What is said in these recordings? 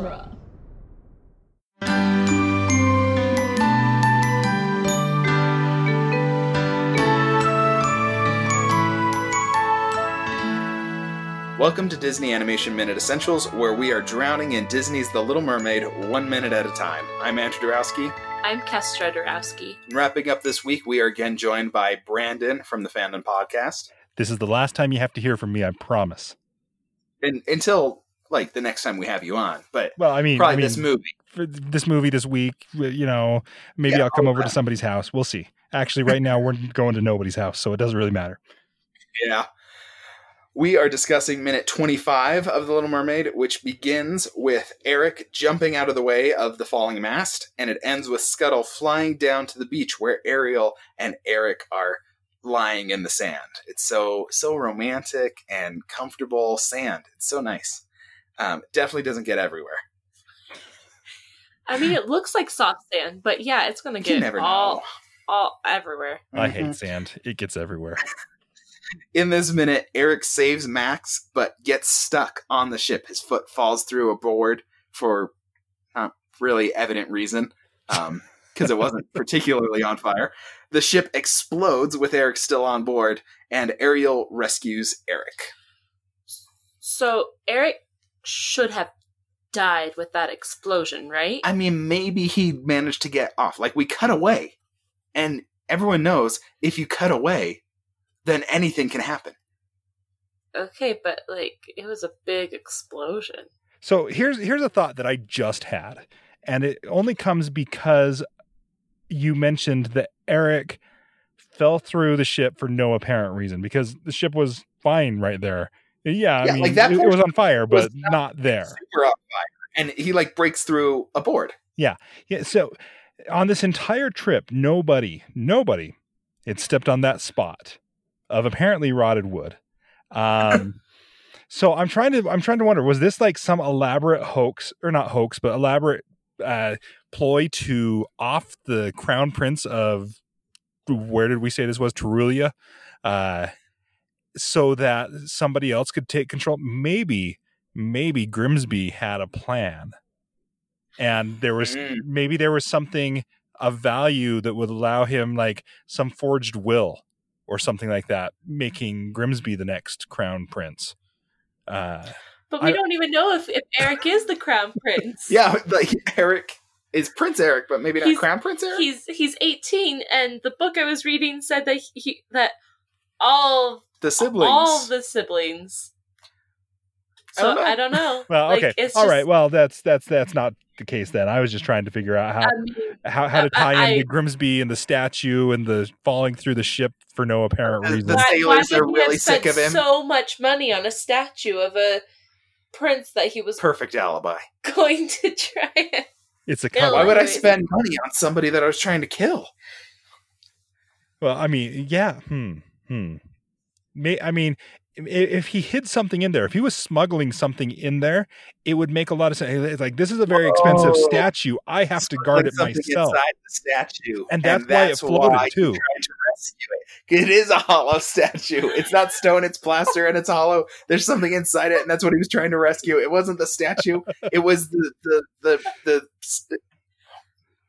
genre. Welcome to Disney Animation Minute Essentials, where we are drowning in Disney's The Little Mermaid one minute at a time. I'm Andrew Dorowski. I'm Kestra Dorowski. Wrapping up this week, we are again joined by Brandon from the Fandom Podcast. This is the last time you have to hear from me, I promise. And until like the next time we have you on, but Well, I mean, probably I mean, this movie. for this movie this week, you know, maybe Yeah, I'll come oh, over to somebody's house. We'll see. Actually, right now we're going to nobody's house, so it doesn't really matter. Yeah. We are discussing minute 25 of The Little Mermaid, which begins with Eric jumping out of the way of the falling mast, and it ends with Scuttle flying down to the beach where Ariel and Eric are lying in the sand. It's so so romantic and comfortable sand. It's so nice. Um, definitely doesn't get everywhere. I mean, it looks like soft sand, but yeah, it's gonna get never all, know. all everywhere. I Mhm. hate sand. It gets everywhere. In this minute, Eric saves Max, but gets stuck on the ship. His foot falls through a board for not really evident reason, because it wasn't particularly on fire. The ship explodes with Eric still on board, and Ariel rescues Eric. So Eric should have died with that explosion, right? I mean, maybe he managed to get off. Like, we cut away, and everyone knows if you cut away, then anything can happen. okay, but like it was a big explosion. So here's here's a thought that I just had, and it only comes because you mentioned that Eric fell through the ship for no apparent reason because the ship was fine right there. Yeah, I Yeah, mean, like that it, was on fire, but not there. Super on fire. And he, like, breaks through a board. Yeah. So on this entire trip, nobody, nobody had stepped on that spot of apparently rotted wood. Um, so I'm trying to, I'm trying to wonder, was this like some elaborate hoax or not hoax, but elaborate uh, ploy to off the crown prince of where did we say this was Terulia, uh, so that somebody else could take control? Maybe, maybe Grimsby had a plan and there was Mm. maybe there was something of value that would allow him like some forged will or something like that making grimsby the next crown prince uh But we I- don't even know if, if Eric is the crown prince. Yeah, like Eric is Prince Eric, but maybe not He's- Crown Prince Eric. He's he's 18 and the book I was reading said that he that all the siblings. all the siblings. I So don't know. I don't know. well Like, okay it's all right well that's that's that's not the case then i was just trying to figure out how I mean, how, how to I- tie in I- the grimsby and the statue and the falling through the ship for no apparent reason the- why, sailors why are really have sick spent of him. So much money on a statue of a prince that he was Perfect alibi. going to try. it. it's a Yeah, cover Why would I spend money on somebody that I was trying to kill? Well, I mean, yeah. Hmm. Hmm. May, I mean, if he hid something in there, if he was smuggling something in there, it would make a lot of sense. It's Like this is a very expensive oh. statue. I have to guard it myself, inside the statue, and that's, why it floated why too. to rescue it. It is a hollow statue. It's not stone. It's plaster, and it's hollow. There's something inside it, and that's what he was trying to rescue. It wasn't the statue. It was the the the the. st-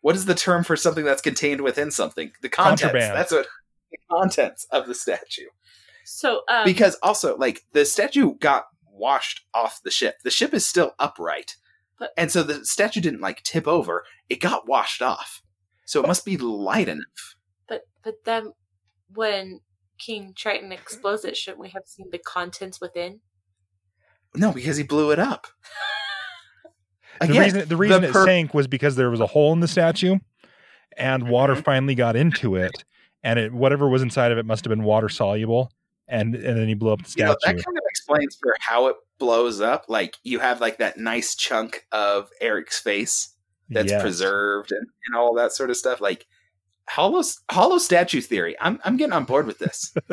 what is the term for something that's contained within something? The contents. Contraband. That's what the contents of the statue. So um, because also like the statue got washed off the ship. The ship is still upright. But- and so the statue didn't like tip over. It got washed off. So it must be light enough. But but then when King Triton explodes it, shouldn't we have seen the contents within? no because he blew it up. The Again, reason the reason it per- sank was because there was a hole in the statue, and water Mhm. finally got into it, and it whatever was inside of it must have been water soluble, and and then he blew up the you know, statue. that kind of explains for how it blows up like you have like that nice chunk of eric's face that's Yes. preserved and, and all that sort of stuff like hollow hollow statue theory i'm, I'm getting on board with this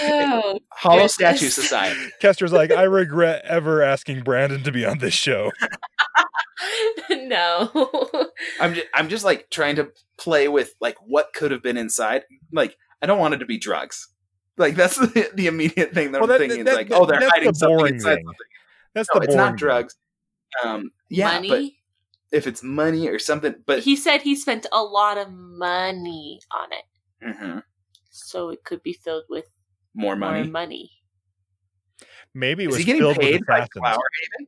Oh, hollow Yes. statue society Kestra's like, I regret ever asking Brandon to be on this show. no. I'm just, I'm just like trying to play with like what could have been inside. Like I don't want it to be drugs. Like that's the, the immediate thing that Well, I'm that- thinking. that- is like, that- oh, they're that's hiding the something inside thing. something. That's No, the it's boring not drugs. Um, yeah, money. but if it's money or something, but he said he spent a lot of money on it, Mhm. so it could be filled with more money. more money. Maybe it Is was he getting filled paid with by assassins. Glowerhaven?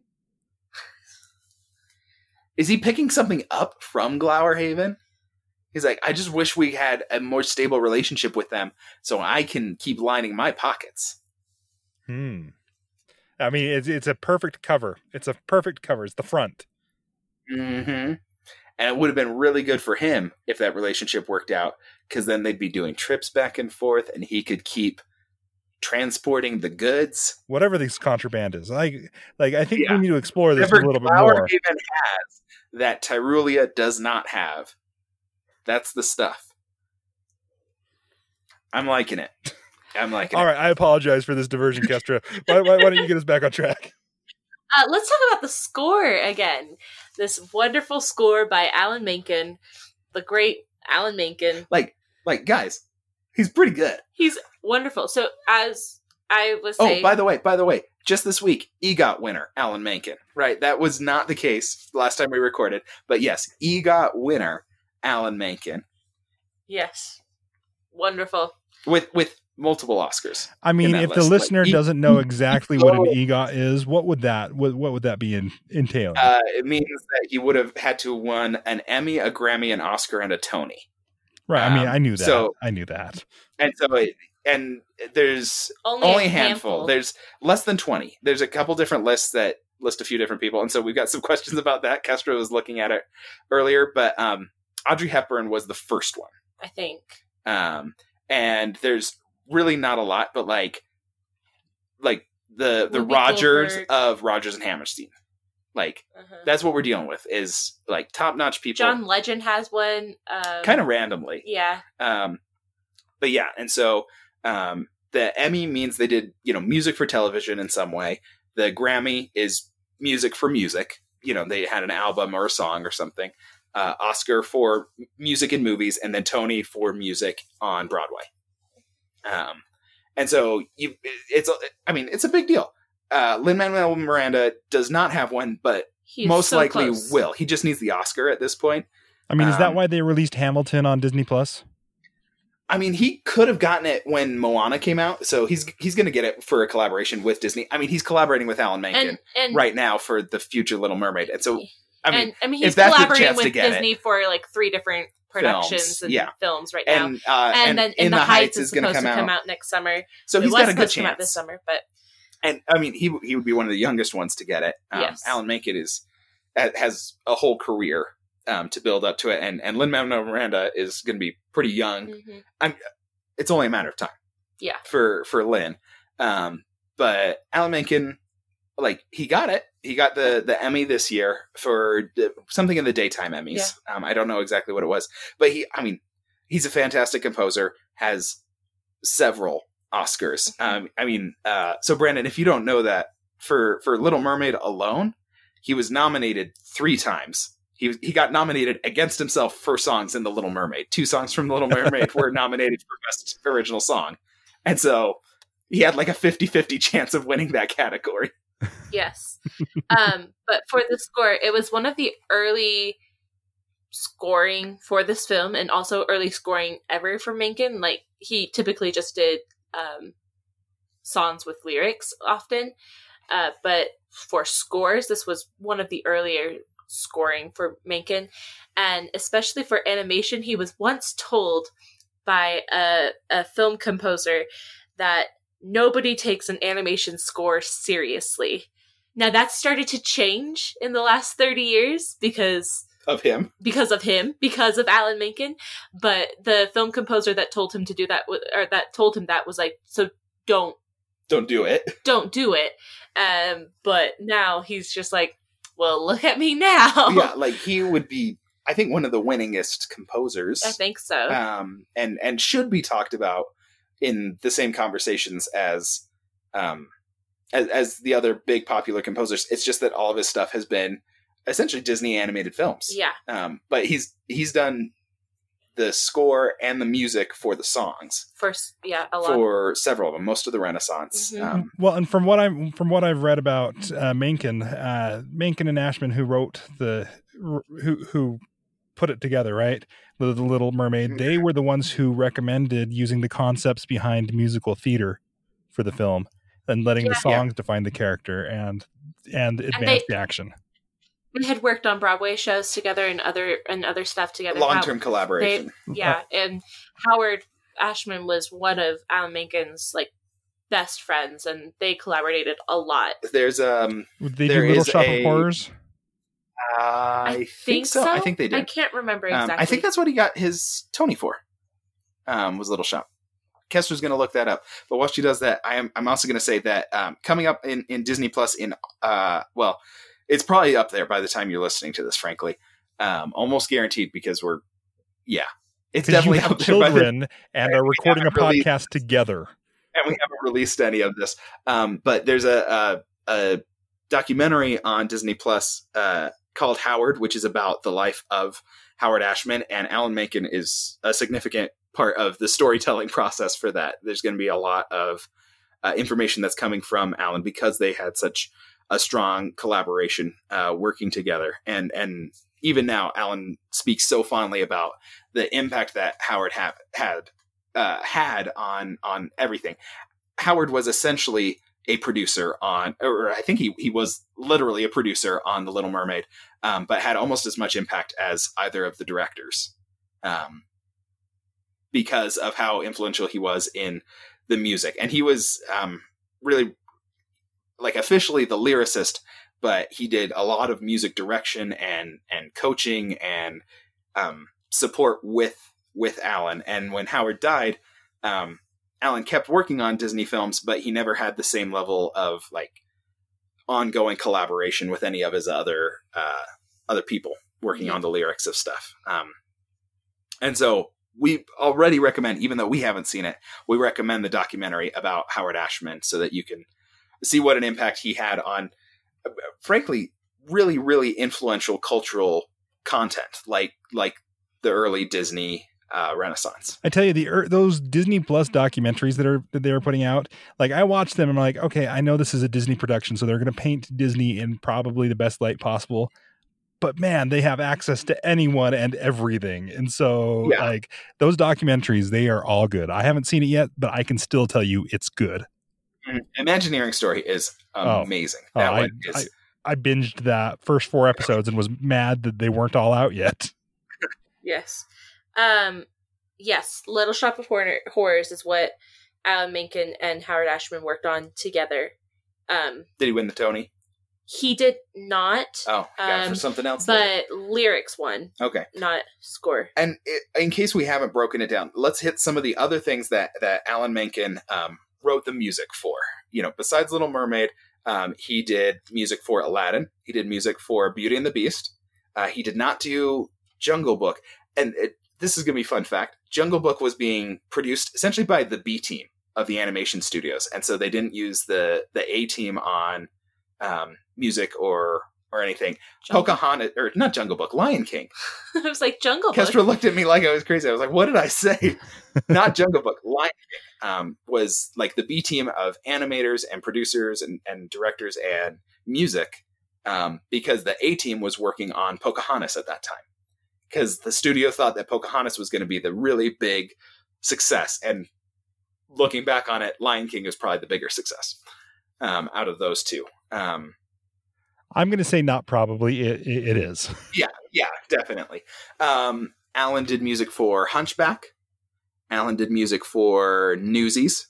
Is he picking something up from Glowerhaven? He's like, I just wish we had a more stable relationship with them so I can keep lining my pockets. Hmm. I mean, it's it's a perfect cover. It's a perfect cover. It's the front. Mm-hmm. And it would have been really good for him if that relationship worked out, because then they'd be doing trips back and forth, and he could keep transporting the goods. Whatever this contraband is, like like I think Yeah. we need to explore this Whatever a little bit more. Has that Tyrulia does not have. That's the stuff. I'm liking it. I'm liking All it. right, I apologize for this diversion, Kestra. why, why, why don't you get us back on track? Uh, let's talk about the score again. This wonderful score by Alan Menken, the great Alan Menken. Like, like guys, he's pretty good. He's wonderful. So as I was Oh, saying, by the way, by the way, just this week, EGOT winner Alan Menken. Right, that was not the case last time we recorded, but yes, EGOT winner Alan Menken yes, wonderful. with with multiple Oscars. I mean, if the list, like, listener e- doesn't know exactly what an. EGOT is, what would that what, what would that be in, entailing? Uh, it means that he would have had to won an Emmy, a Grammy, an Oscar, and a Tony. right. I mean, um, I knew that. so- I knew that. And so, it, and there's Only, only a a handful. There's less than 20. There's a couple different lists that list a few different people. And so we've got some questions about that. Kestra was looking at it earlier, but um, Audrey Hepburn was the first one. I think. Um, and there's really not a lot, but like, like the the Whoopi Rodgers Goldberg. of Rodgers and Hammerstein. Like Uh-huh. that's what we're dealing with is like top notch people, John Legend has one. Um, kind of randomly. Yeah. Um, but yeah, and so um, the Emmy means they did you know music for television in some way. The Grammy is music for music. You know, they had an album or a song or something. Uh, Oscar for music in movies, and then Tony for music on Broadway. Um, and so you, it's a- I mean, it's a big deal. Uh, Lin Manuel Miranda does not have one, but He's most so likely close. will. He just needs the Oscar at this point. I mean, is that um, why they released Hamilton on Disney Plus? I mean, he could have gotten it when Moana came out, so he's he's going to get it for a collaboration with Disney. I mean, he's collaborating with Alan Menken And and right now for the future Little Mermaid, and so I mean, and I mean he's collaborating with Disney for like three different productions Films, and yeah. films right now. and uh, And, and, then in, the, Heights, is going to supposed come, to come out. out next summer. so it he's was got a good chance to come out this summer, but And I mean, he he would be one of the youngest ones to get it. Um, Yes. Alan Menken is has a whole career um, to build up to it, and and Lin Manuel Miranda is going to be pretty young. mhm. It's only a matter of time. Yeah. for for Lin. Um, but Alan Menken, like he got it. He got the the Emmy this year for something in the daytime Emmys. Um, I don't know exactly what it was, but he, I mean, he's a fantastic composer. Has several Oscars. Mm-hmm. Um, I mean, uh, so Brandon, if you don't know that, for for Little Mermaid alone, he was nominated three times. He, he got nominated against himself for songs in The Little Mermaid. Two songs from The Little Mermaid were nominated for Best Original Song. And so he had like a 50 50 chance of winning that category. Yes. um, but for the score, it was one of the early scoring for this film, and also early scoring ever for Menken. Like he typically just did um, songs with lyrics often, uh, but for scores, this was one of the earlier scoring for Menken, and especially for animation, he was once told by a, a film composer that nobody takes an animation score seriously. Now that's started to change in the last 30 years because Of him. because of him, because of Alan Menken, but the film composer that told him to do that or that told him that was like so don't Don't do it. don't do it. Um but now he's just like well, look at me now. yeah, like he would be, I think, one of the winningest composers. I think so. um, and and should be talked about in the same conversations as um, as, as the other big popular composers. It's just that all of his stuff has been essentially Disney animated films. yeah. Um, but he's he's done the score and the music for the songs First, yeah, a lot. for several of them, most of the Renaissance. Mhm. Um, Well, and from what I'm from what I've read about uh, Menken, uh, Menken and Ashman, who wrote the who who put it together, right? The, the Little Mermaid. They were the ones who recommended using the concepts behind musical theater for the film and letting the Yeah. songs define the character and and advance the action. we had worked on Broadway shows together and other and other stuff together. Long term collaboration. yeah, and Howard Ashman was one of Alan Menken's like best friends, and they collaborated a lot. There's um, Would they There do Little is Shop a- of Horrors? I, think, so. I think they did. I can't remember Um, exactly. I think that's what he got his Tony for. Um, was Little Shop. Kestra's going to look that up, but while she does that, I am I'm also going to say that um, coming up in, in Disney Plus in uh well, it's probably up there by the time you're listening to this. Frankly, um, almost guaranteed because we're yeah, it's Because you definitely have up there by the- children and are recording a haven't podcast together. and we haven't released any of this. Um, but there's a, a, a documentary on Disney Plus uh, called Howard, which is about the life of Howard Ashman, and Alan Menken is a significant part of the storytelling process for that. There's going to be a lot of uh, information that's coming from Alan because they had such a strong collaboration uh, working together, and and even now, Alan speaks so fondly about the impact that Howard ha- had uh, had on on everything. Howard was essentially a producer on, or I think he he was literally a producer on The Little Mermaid, um, but had almost as much impact as either of the directors, um, because of how influential he was in the music, and he was um, really like officially the lyricist, but he did a lot of music direction and and coaching and um, support with with Alan. And when Howard died, um, Alan kept working on Disney films, but he never had the same level of like ongoing collaboration with any of his other uh, other people working Mhm. on the lyrics of stuff. Um, and so we already recommend, even though we haven't seen it, we recommend the documentary about Howard Ashman so that you can see what an impact he had on, frankly, really, really influential cultural content, like like the early Disney uh, Renaissance. I tell you, the those Disney Plus documentaries that are that they are putting out, like I watched them, and I'm like, okay, I know this is a Disney production, so they're going to paint Disney in probably the best light possible. But man, they have access to anyone and everything, and so Yeah. like those documentaries, they are all good. I haven't seen it yet, but I can still tell you it's good. Imagineering story is Oh. amazing. Oh, That I, one is I I binged that first four episodes and was mad that they weren't all out yet. Yes. Um yes, Little Shop of Horror- Horrors is what Alan Menken and Howard Ashman worked on together. Um did he win the Tony? he did not, Oh, got it for Um, something else. then. but lyrics won, okay. not score. And it, in case we haven't broken it down, let's hit some of the other things that that Alan Menken um, wrote the music for. You know, besides Little Mermaid, um, he did music for Aladdin. He did music for Beauty and the Beast. Uh, he did not do Jungle Book, and it, this is going to be fun fact. Jungle Book was being produced essentially by the B team of the animation studios, and so they didn't use the the A team on um, music or or anything. Jungle- Pocahontas or not Jungle Book, Lion King. I was like Jungle Book. Kestra looked at me like I was crazy. I was like, "What did I say?" Not Jungle Book. Lion King um, was like the B team of animators and producers and, and directors and music um, because the A team was working on Pocahontas at that time because the studio thought that Pocahontas was going to be the really big success. And looking back on it, Lion King is probably the bigger success um, out of those two. Um, I'm going to say not probably. It, it, it is. Yeah, yeah, definitely. Um, Alan did music for Hunchback. Alan did music for Newsies.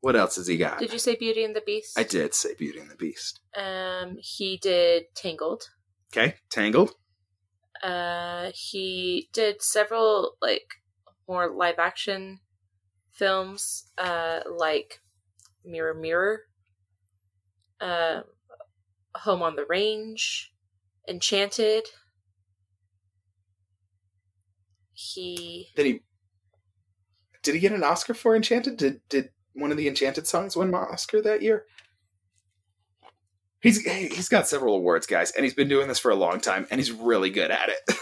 What else has he got? Did you say Beauty and the Beast? I did say Beauty and the Beast. Um, he did Tangled. Okay, Tangled. Uh, he did several like more live action films, uh, like Mirror Mirror, uh, Home on the Range, Enchanted. He Did he? Did he get an Oscar for Enchanted? Did did one of the Enchanted songs win an Oscar that year? He's he's got several awards, guys, and he's been doing this for a long time, and he's really good at it.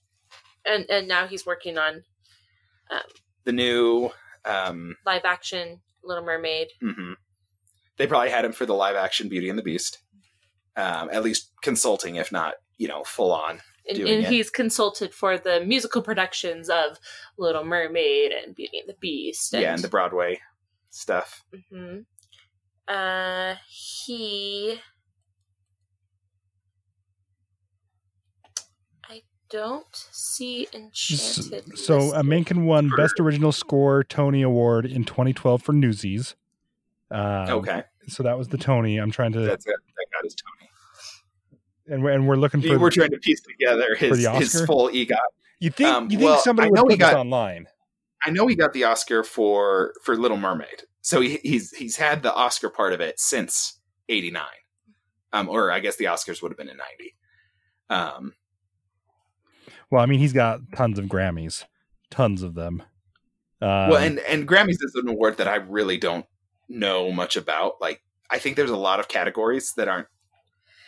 and and now he's working on The new. Um, live action Little Mermaid. mhm. They probably had him for the live action Beauty and the Beast. Um, at least consulting, if not, you know, full on. And, and he's consulted for the musical productions of Little Mermaid and Beauty and the Beast. And, yeah, and the Broadway stuff. Mhm. Uh, he. I don't see S- Enchanted. So uh, listed. Menken won Best Original Score Tony Award in 2012 for Newsies. Um, okay, So that was the Tony. I'm trying to, that's it. That got his Tony. and we're, and we're looking We for. were trying to piece together his the his full EGOT. you think um, you think well, somebody I would know put he this got- online? I know he got the Oscar for for Little Mermaid, so he, he's he's had the Oscar part of it since '89, um, or I guess the Oscars would have been in '90. Um, Well, I mean, he's got tons of Grammys, tons of them. Um, well, and and Grammys is an award that I really don't know much about. Like, I think there's a lot of categories that aren't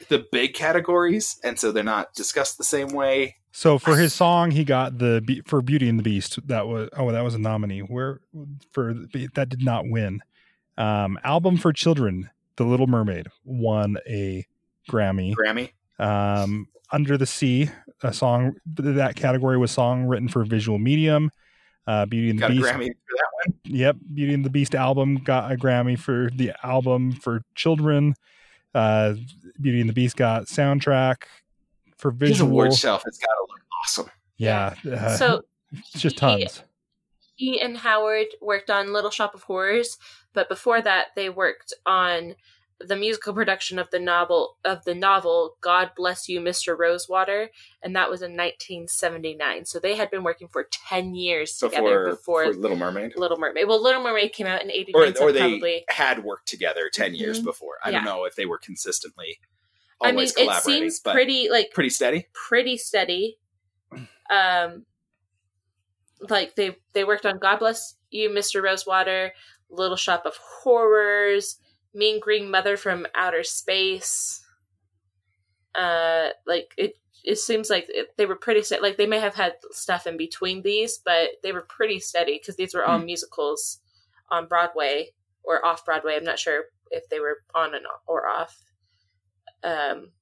the big categories, and so they're not discussed the same way. So for his song, he got the for Beauty and the Beast. That was oh, that was a nominee. Where for that did not win. Um, album for children, The Little Mermaid won a Grammy. Grammy, Um, Under the Sea, a song that category was song written for visual medium. Uh, Beauty and the got a Beast. Grammy for that one. Yep, Beauty and the Beast album got a Grammy for the album for children. Uh, Beauty and the Beast got soundtrack for His visual. award shelf has got to look awesome. Yeah, uh, so it's just he- tons. he and Howard worked on Little Shop of Horrors, but before that, they worked on the musical production of the novel of the novel God Bless You, Mr. Rosewater, and that was in 1979. So they had been working for 10 years together Before, before, for Little Mermaid. Little Mermaid. Well, Little Mermaid came out in 89, or, so or they probably. had worked together 10 years Mhm. before. I don't know if they were consistently I mean, it seems pretty like pretty steady. pretty steady. Um, like they they worked on God Bless You, Mr. Rosewater, Little Shop of Horrors, Mean Green Mother from Outer Space. Uh, like it. It seems like it, they were pretty steady. Like they may have had stuff in between these, but they were pretty steady because these were all musicals on Broadway or off Broadway. I'm not sure if they were on and or off. Um,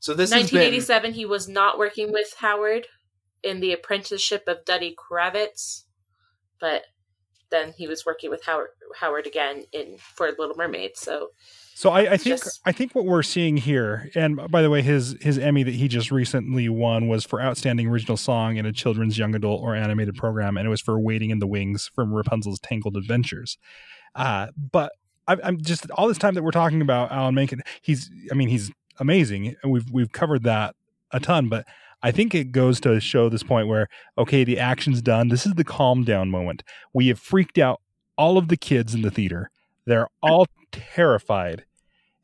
So this has been 1987, he was not working with Howard in the apprenticeship of Duddy Kravitz, but then he was working with Howard Howard again in for Little Mermaid. So So I, I think Just- I think what we're seeing here, and by the way, his his Emmy that he just recently won was for outstanding original song in a children's young adult or animated program, and it was for "Waiting in the Wings" from Rapunzel's Tangled Adventures. Uh, but I, I'm just all this time that we're talking about Alan Menken, he's I mean he's amazing, and we've we've covered that a ton, but. I think it goes to show this point where, okay, the action's done. This is the calm down moment. We have freaked out all of the kids in the theater. They're all terrified.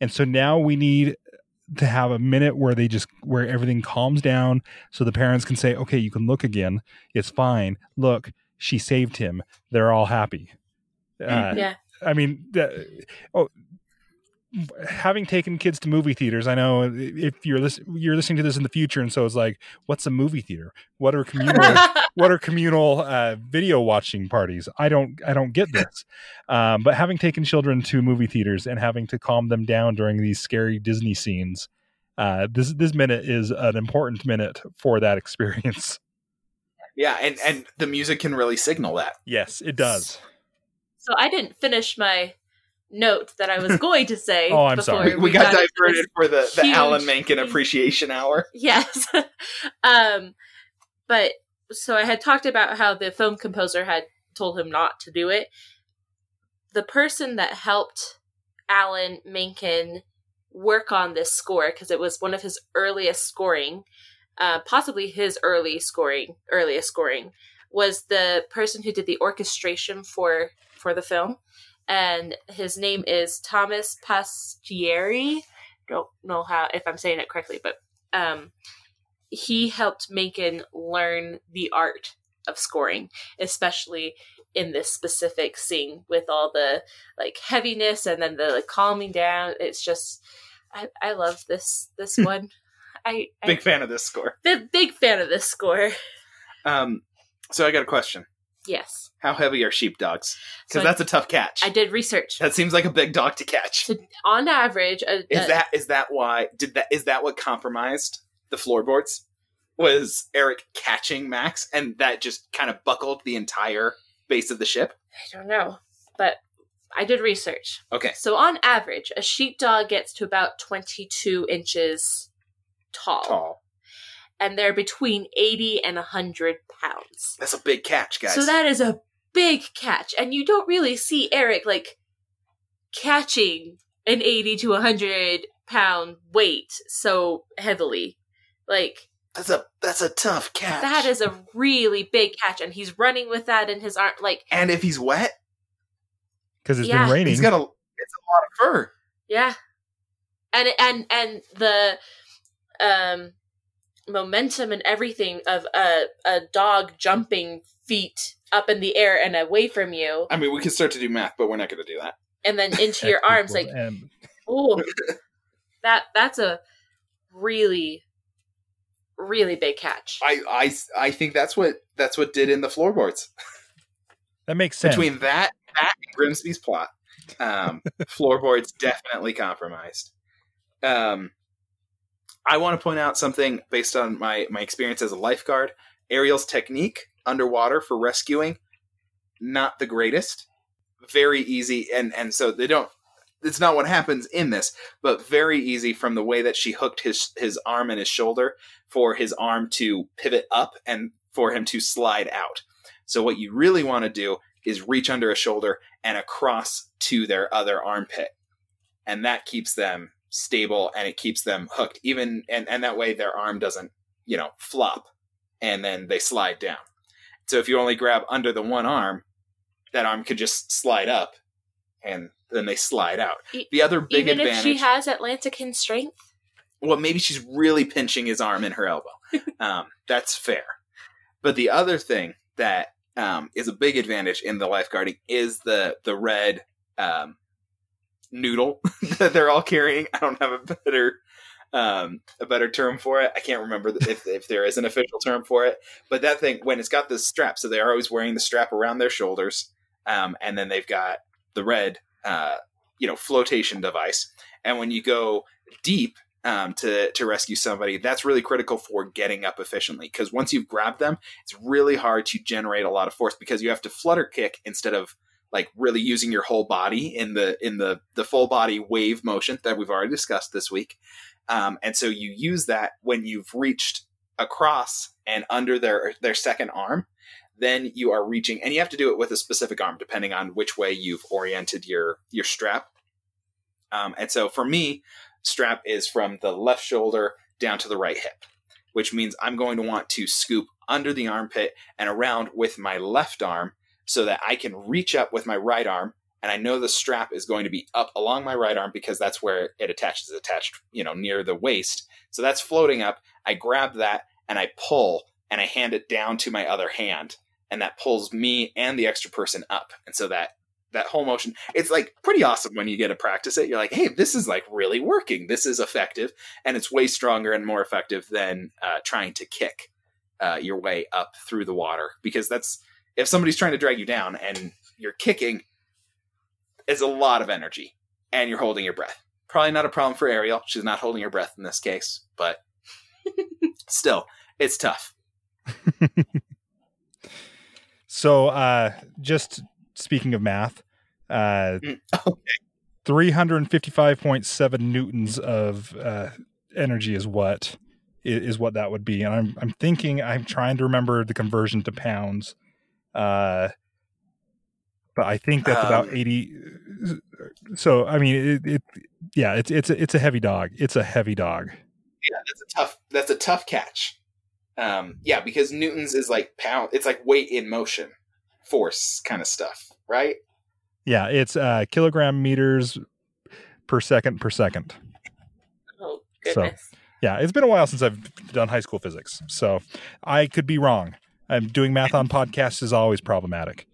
And so now we need to have a minute where they just where everything calms down so the parents can say, "Okay, you can look again. It's fine. Look, she saved him. They're all happy." Uh, yeah, I mean, that, oh, having taken kids to movie theaters, I know if you're lis- you're listening to this in the future, and so it's like, what's a movie theater? What are communal what are communal uh, video watching parties? I don't I don't get this. Um, but having taken children to movie theaters and having to calm them down during these scary Disney scenes, uh, this this minute is an important minute for that experience. yeah, and and the music can really signal that. Yes, it does. so I didn't finish my note that I was going to say. Oh, I'm before sorry. We, we got into this diverted for the, the huge- Alan Menken Appreciation Hour. Yes. um, but so I had talked about how the film composer had told him not to do it. The person that helped Alan Menken work on this score, because it was one of his earliest scoring, uh, possibly his early scoring, earliest scoring, was the person who did the orchestration for for the film, and his name is Thomas Pasatieri. Don't know how if I'm saying it correctly, but um, he helped Menken learn the art of scoring, especially in this specific scene with all the like heaviness and then the like calming down. It's just I, I love this this one. I, I Big fan of this score. big, big fan of this score. Um, so I got a question. Yes. How heavy are sheepdogs? So Because that's a tough catch. I did research. that seems like a big dog to catch. So on average, a, Is a- that is that why did that is that what compromised the floorboards? Was Eric catching Max and that just kind of buckled the entire base of the ship? I don't know, but I did research. Okay. So on average, a sheepdog gets to about 22 inches tall, Tall. And they're between 80 and 100 pounds. That's a big catch, guys. So that is a big catch, and you don't really see Eric like catching an 80 to 100 pound weight so heavily. Like that's a that's a tough catch. that is a really big catch, and he's running with that in his arm. Like and if he's wet, Because it's Yeah. been raining. he's got a it's a lot of fur. Yeah. And and and the um momentum and everything of a a dog jumping feet up in the air and away from you I mean, we can start to do math, but we're not going to do that. and then into your arms like oh that that's a really really big catch. I I I think that's what that's what did in the floorboards. That makes sense. Between that that and Grimsby's plot, um, floorboards definitely compromised. Um, I want to point out something based on my my experience as a lifeguard. Ariel's technique underwater for rescuing, not the greatest. Very easy, and and so they don't. It's not what happens in this, but very easy from the way that she hooked his his arm and his shoulder for his arm to pivot up and for him to slide out. So what you really want to do is reach under a shoulder and across to their other armpit. And that keeps them stable and it keeps them hooked even and, and that way their arm doesn't, you know, flop and then they slide down. So if you only grab under the one arm, that arm could just slide up and then they slide out. The other big Even advantage if she has Atlantean strength. well, maybe she's really pinching his arm in her elbow. Um, that's fair. But the other thing that um, is a big advantage in the lifeguarding is the the red um, noodle that they're all carrying. I don't have a better um, a better term for it. I can't remember if, if there is an official term for it. But that thing when it's got the strap, so they're always wearing the strap around their shoulders, um, and then they've got the red, uh, you know, flotation device. And when you go deep um, to to rescue somebody, that's really critical for getting up efficiently. Because once you've grabbed them, it's really hard to generate a lot of force because you have to flutter kick instead of like really using your whole body in the in the the full body wave motion that we've already discussed this week. Um, and so you use that when you've reached across and under their their second arm, then you are reaching, and you have to do it with a specific arm depending on which way you've oriented your your strap. Um, and so for me, strap is from the left shoulder down to the right hip, which means I'm going to want to scoop under the armpit and around with my left arm so that I can reach up with my right arm. And I know the strap is going to be up along my right arm because that's where it attaches, attached, you know, near the waist. So that's floating up. I grab that and I pull and I hand it down to my other hand. And that pulls me and the extra person up. And so that that whole motion it's like pretty awesome when you get to practice it you're like hey this is like really working this is effective and it's way stronger and more effective than uh, trying to kick uh, your way up through the water because that's if somebody's trying to drag you down and you're kicking is a lot of energy and you're holding your breath probably not a problem for ariel she's not holding her breath in this case but still it's tough So, uh, just speaking of math, uh, Mm, okay. 355.7 newtons of uh, energy is what i- is what that would be. And I'm I'm thinking I'm trying to remember the conversion to pounds. Uh, but I think that's about Um, 80 so I mean it, it yeah, it's it's a, it's a heavy dog. It's a heavy dog. yeah, that's a tough that's a tough catch. Um, yeah, because newtons is like pound. It's like weight in motion, force kind of stuff, right? Yeah, it's uh kilogram meters per second per second. Oh So- goodness. Yeah, it's been a while since I've done high school physics, so I could be wrong. I'm doing math on podcasts is always problematic.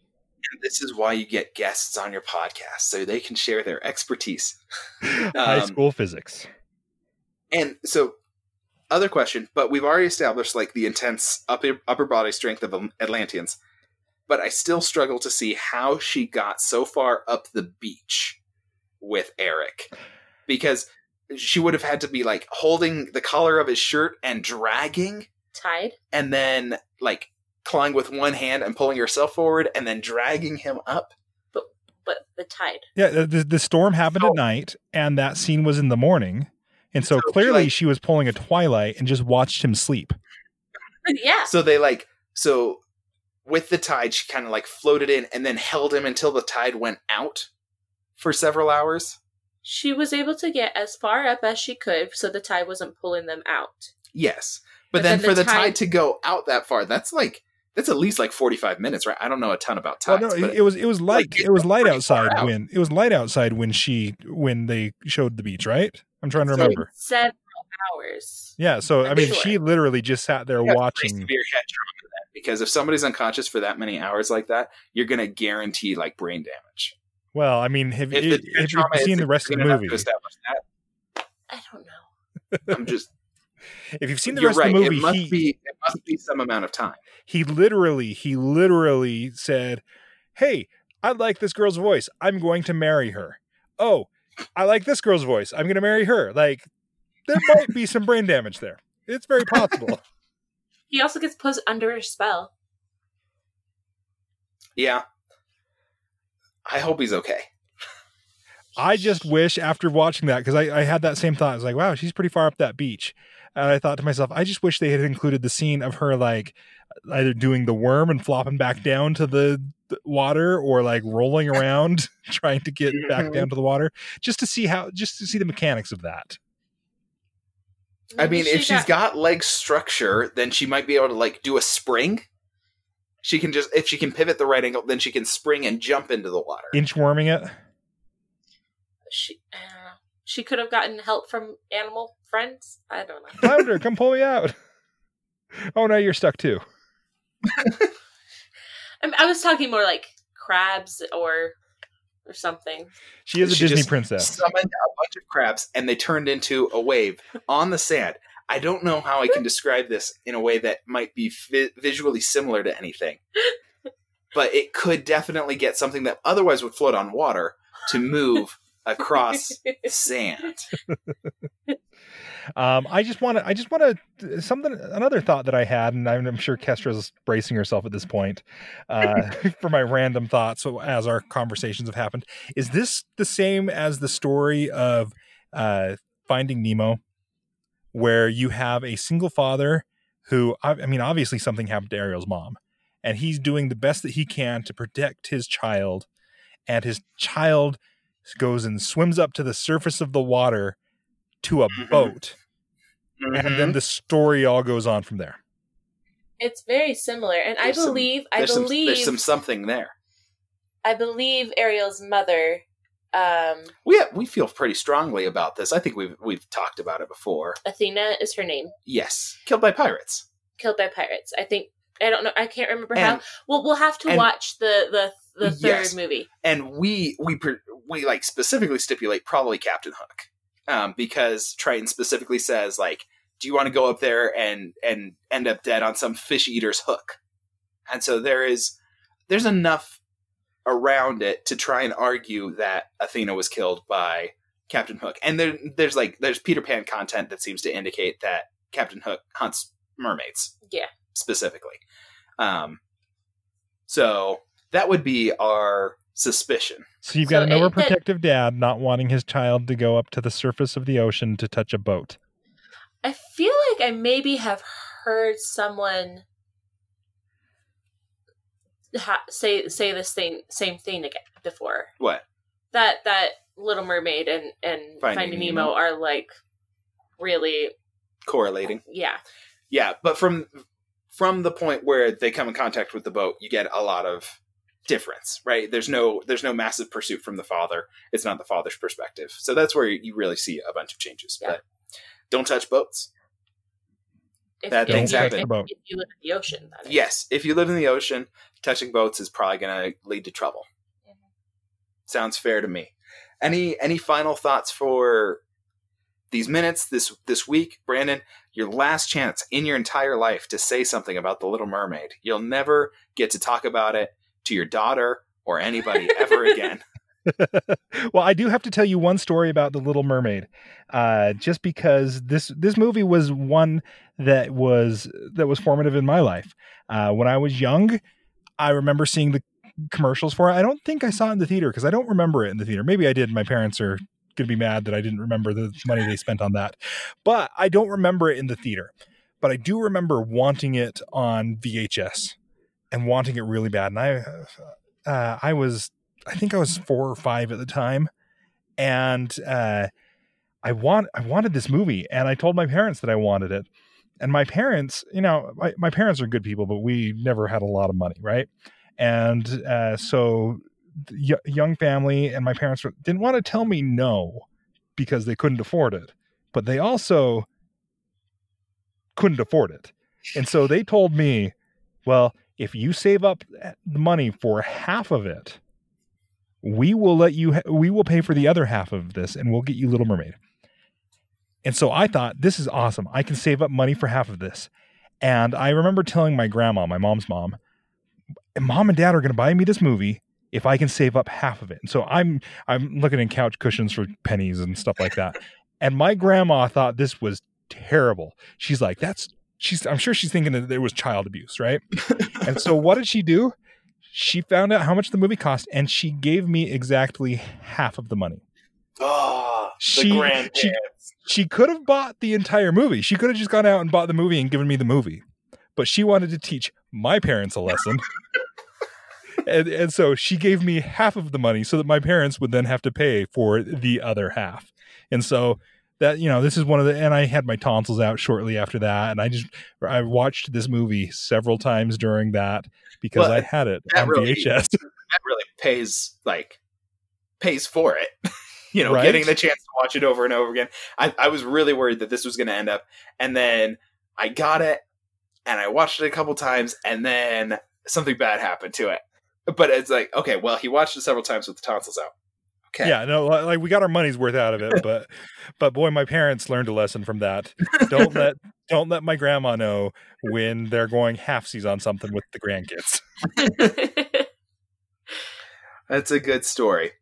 And this is why you get guests on your podcast so they can share their expertise. high Um, school physics. And so, other question, but we've already established like the intense upper upper body strength of Atlanteans. But I still struggle to see how she got so far up the beach with Eric. Because she would have had to be like holding the collar of his shirt and dragging tied and then like clawing with one hand and pulling herself forward and then dragging him up. But but the tide. Yeah, the, the, the storm happened So- at oh. night, and that scene was in the morning. And so So, clearly like- she was pulling a twilight and just watched him sleep. yeah. So they like so with the tide she kind of like floated in and then held him until the tide went out for several hours. She was able to get as far up as she could so the tide wasn't pulling them out. Yes. But, But then, then for the the tide, tide- to go out that far, that's like that's at least like 45 minutes, right? I don't know a ton about Well, no, but it was it was light. like, it was light outside out. when it was light outside when she when they showed the beach, right? I'm trying to So- remember. Several hours. Yeah, so I mean, Sure. she literally just sat there you have pretty watching. severe head trauma then, because if somebody's unconscious for that many hours like that, you're going to guarantee like brain damage. Well, I mean, have, If if, the if head you've seen the rest of the movie, to establish that, I don't know. I'm just if you've seen the you're rest right. of the movie, it must he, be it must be some amount of time. he literally he literally said hey i like this girl's voice i'm going to marry her oh i like this girl's voice i'm going to marry her like there might be some brain damage there it's very possible He also gets put under a spell. Yeah. I hope he's okay. i just wish after watching that because I, I had that same thought i was like wow she's pretty far up that beach and i thought to myself i just wish they had included the scene of her like either doing the worm and flopping back down to the the water or like rolling around trying to get back down mm-hmm. to the water just to see how just to see the mechanics of that I Maybe mean, if she's got leg structure, then she might be able to like do a spring. She can just if she can pivot the right angle, then she can spring and jump into the water. inchworming it she, I don't know. She could have gotten help from animal friends. I don't know. Flounder, come pull me out. Oh no, you're stuck too. I, I was talking more like crabs or or something. She is a She Disney just princess. Summoned a bunch of crabs and they turned into a wave on the sand. I don't know how I can describe this in a way that might be vi- visually similar to anything, but it could definitely get something that otherwise would float on water to move across sand. Um, I just want to. I just want to. Something. Another thought that I had, and I'm, I'm sure Kestra's bracing herself at this point uh, for my random thoughts. So as our conversations have happened, is this the same as the story of uh, Finding Nemo, where you have a single father who, I, I mean, obviously something happened to Ariel's mom, and he's doing the best that he can to protect his child, and his child goes and swims up to the surface of the water to a Mhm. boat and then Mhm. the story all goes on from there. It's very similar, and I There's some- believe I there's some, believe there's some something there. I believe Ariel's mother. Um, We we feel pretty strongly about this. I think we've we've talked about it before. Athena is her name. Yes, killed by pirates. Killed by pirates. I think I don't know. I can't remember how. Well, we'll have to and- watch the the the third Yes. movie. and we we we like specifically stipulate probably Captain Hook, um, because Triton specifically says like, do you want to go up there and and end up dead on some fish eater's hook? And so there is there's enough around it to try and argue that Athena was killed by Captain Hook, and there there's like there's Peter Pan content that seems to indicate that Captain Hook hunts mermaids. Yeah. specifically. Um, so that would be our suspicion. So you've So got an it- overprotective dad not wanting his child to go up to the surface of the ocean to touch a boat. I feel like I maybe have heard someone ha- say say this thing same thing again before. What? That that Little Mermaid and and Finding Finding, Nemo. Nemo. are like really Correlating. yeah. Yeah, but from from the point where they come in contact with the boat, you get a lot of difference, right? There's no there's no massive pursuit from the father. It's not the father's perspective. So that's where you really see a bunch of changes. Yeah. But don't touch boats. If, Bad if things happen. If, if you live in the ocean. Yes, if you live in the ocean, touching boats is probably going to lead to trouble. Mhm. Sounds fair to me. Any any final thoughts for these minutes this this week, Brandon, your last chance in your entire life to say something about the Little Mermaid. You'll never get to talk about it to your daughter or anybody ever again. well, I do have to tell you one story about the Little Mermaid, uh, just because this this movie was one that was that was formative in my life. Uh, when I was young, I remember seeing the commercials for it. I don't think I saw it in the theater because I don't remember it in the theater. Maybe I did. My parents are going to be mad that I didn't remember the money they spent on that, but I don't remember it in the theater. But I do remember wanting it on VHS and wanting it really bad. And I, uh, I was I think I was four or five at the time, and uh, I want I wanted this movie, and I told my parents that I wanted it, and my parents, you know, my, my parents are good people, but we never had a lot of money, right? And uh, so, y- young family, and my parents didn't want to tell me no because they couldn't afford it, but they also couldn't afford it, and so they told me, well, if you save up money for half of it we will let you ha- we will pay for the other half of this and we'll get you little mermaid. And so i thought this is awesome. I can save up money for half of this. And i remember telling my grandma my mom's mom mom and dad are going to buy me this movie if i can save up half of it. And so i'm i'm looking in couch cushions for pennies and stuff like that. And my grandma thought this was terrible. She's like that's she's i'm sure she's thinking that there was child abuse right and so what did she do she found out how much the movie cost and she gave me exactly half of the money. Oh, She- the she- She could have bought the entire movie. She could have just gone out and bought the movie and given me the movie. But she wanted to teach my parents a lesson. and, and so she gave me half of the money so that my parents would then have to pay for the other half. And so that, you know, this is one of the, and I had my tonsils out shortly after that. And I just, I watched this movie several times during that because Well, I had it on really- VHS. that really pays like pays for it. you know, Right? getting the chance to watch it over and over again. I, I was really worried that this was going to end up, and then I got it, and I watched it a couple times, and then something bad happened to it. But it's like, okay, well, he watched it several times with the tonsils out. Okay, Yeah, no, like we got our money's worth out of it, but but boy, my parents learned a lesson from that. Don't let don't let my grandma know when they're going halfsies on something with the grandkids. That's a good story.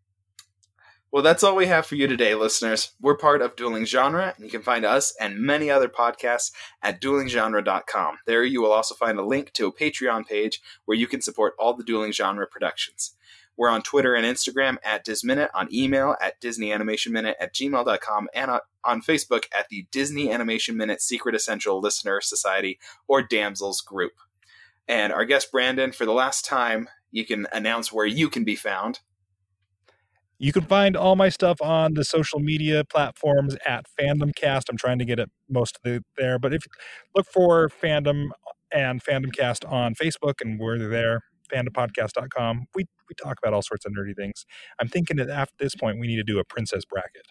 Well, that's all we have for you today, listeners. We're part of Dueling Genre, and you can find us and many other podcasts at duelinggenre.com. There you will also find a link to a Patreon page where you can support all the Dueling Genre productions. We're on Twitter and Instagram at DisMinute, on email at DisneyAnimationMinute at gmail.com, and on, Facebook at the Disney Animation Minute Secret Essential Listener Society or Damsels Group. And our guest Brandon, for the last time, you can announce where you can be found. You can find all my stuff on the social media platforms at FandomCast. I'm trying to get it most of the there, but if look for Fandom and FandomCast on Facebook, and we're there. Fandompodcast.com. We we talk about all sorts of nerdy things. I'm thinking that after this point, we need to do a princess bracket.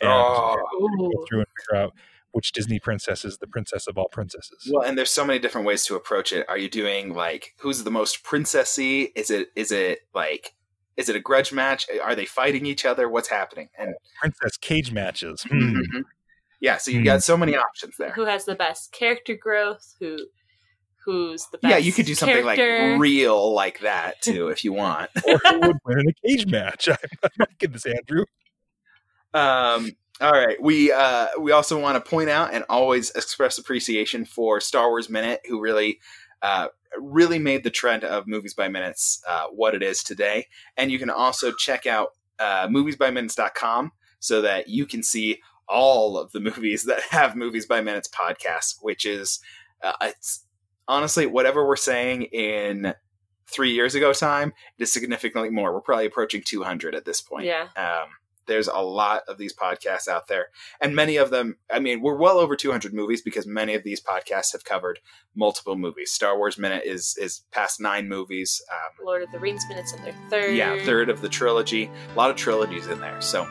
And Oh. go through and figure out which Disney princess is the princess of all princesses. Well, and there's so many different ways to approach it. Are you doing like who's the most princessy? Is it is it like is it a grudge match? Are they fighting each other? What's happening? And Princess cage matches. Hmm. yeah, so you've Hmm. got so many options there. Who has the best character growth? Who who's the best? Yeah, you could do something character? like real like that too if you want. or who would win in a cage match? I'm not getting this, Andrew. Um, all right. We uh, we also want to point out and always express appreciation for Star Wars Minute, who really uh, really made the trend of movies by minutes uh, what it is today. And you can also check out uh, moviesbyminutes.com so that you can see all of the movies that have movies by minutes podcast, which is uh, it's honestly whatever we're saying in three years ago time it is significantly more. We're probably approaching 200 at this point. Yeah. Um, there's a lot of these podcasts out there, and many of them. I mean, we're well over 200 movies because many of these podcasts have covered multiple movies. Star Wars Minute is is past nine movies. Um, Lord of the Rings minutes in their third. yeah, third of the trilogy. A lot of trilogies in there, so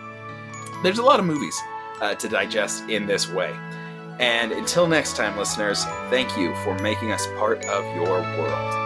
there's a lot of movies uh, to digest in this way. And until next time, listeners, thank you for making us part of your world.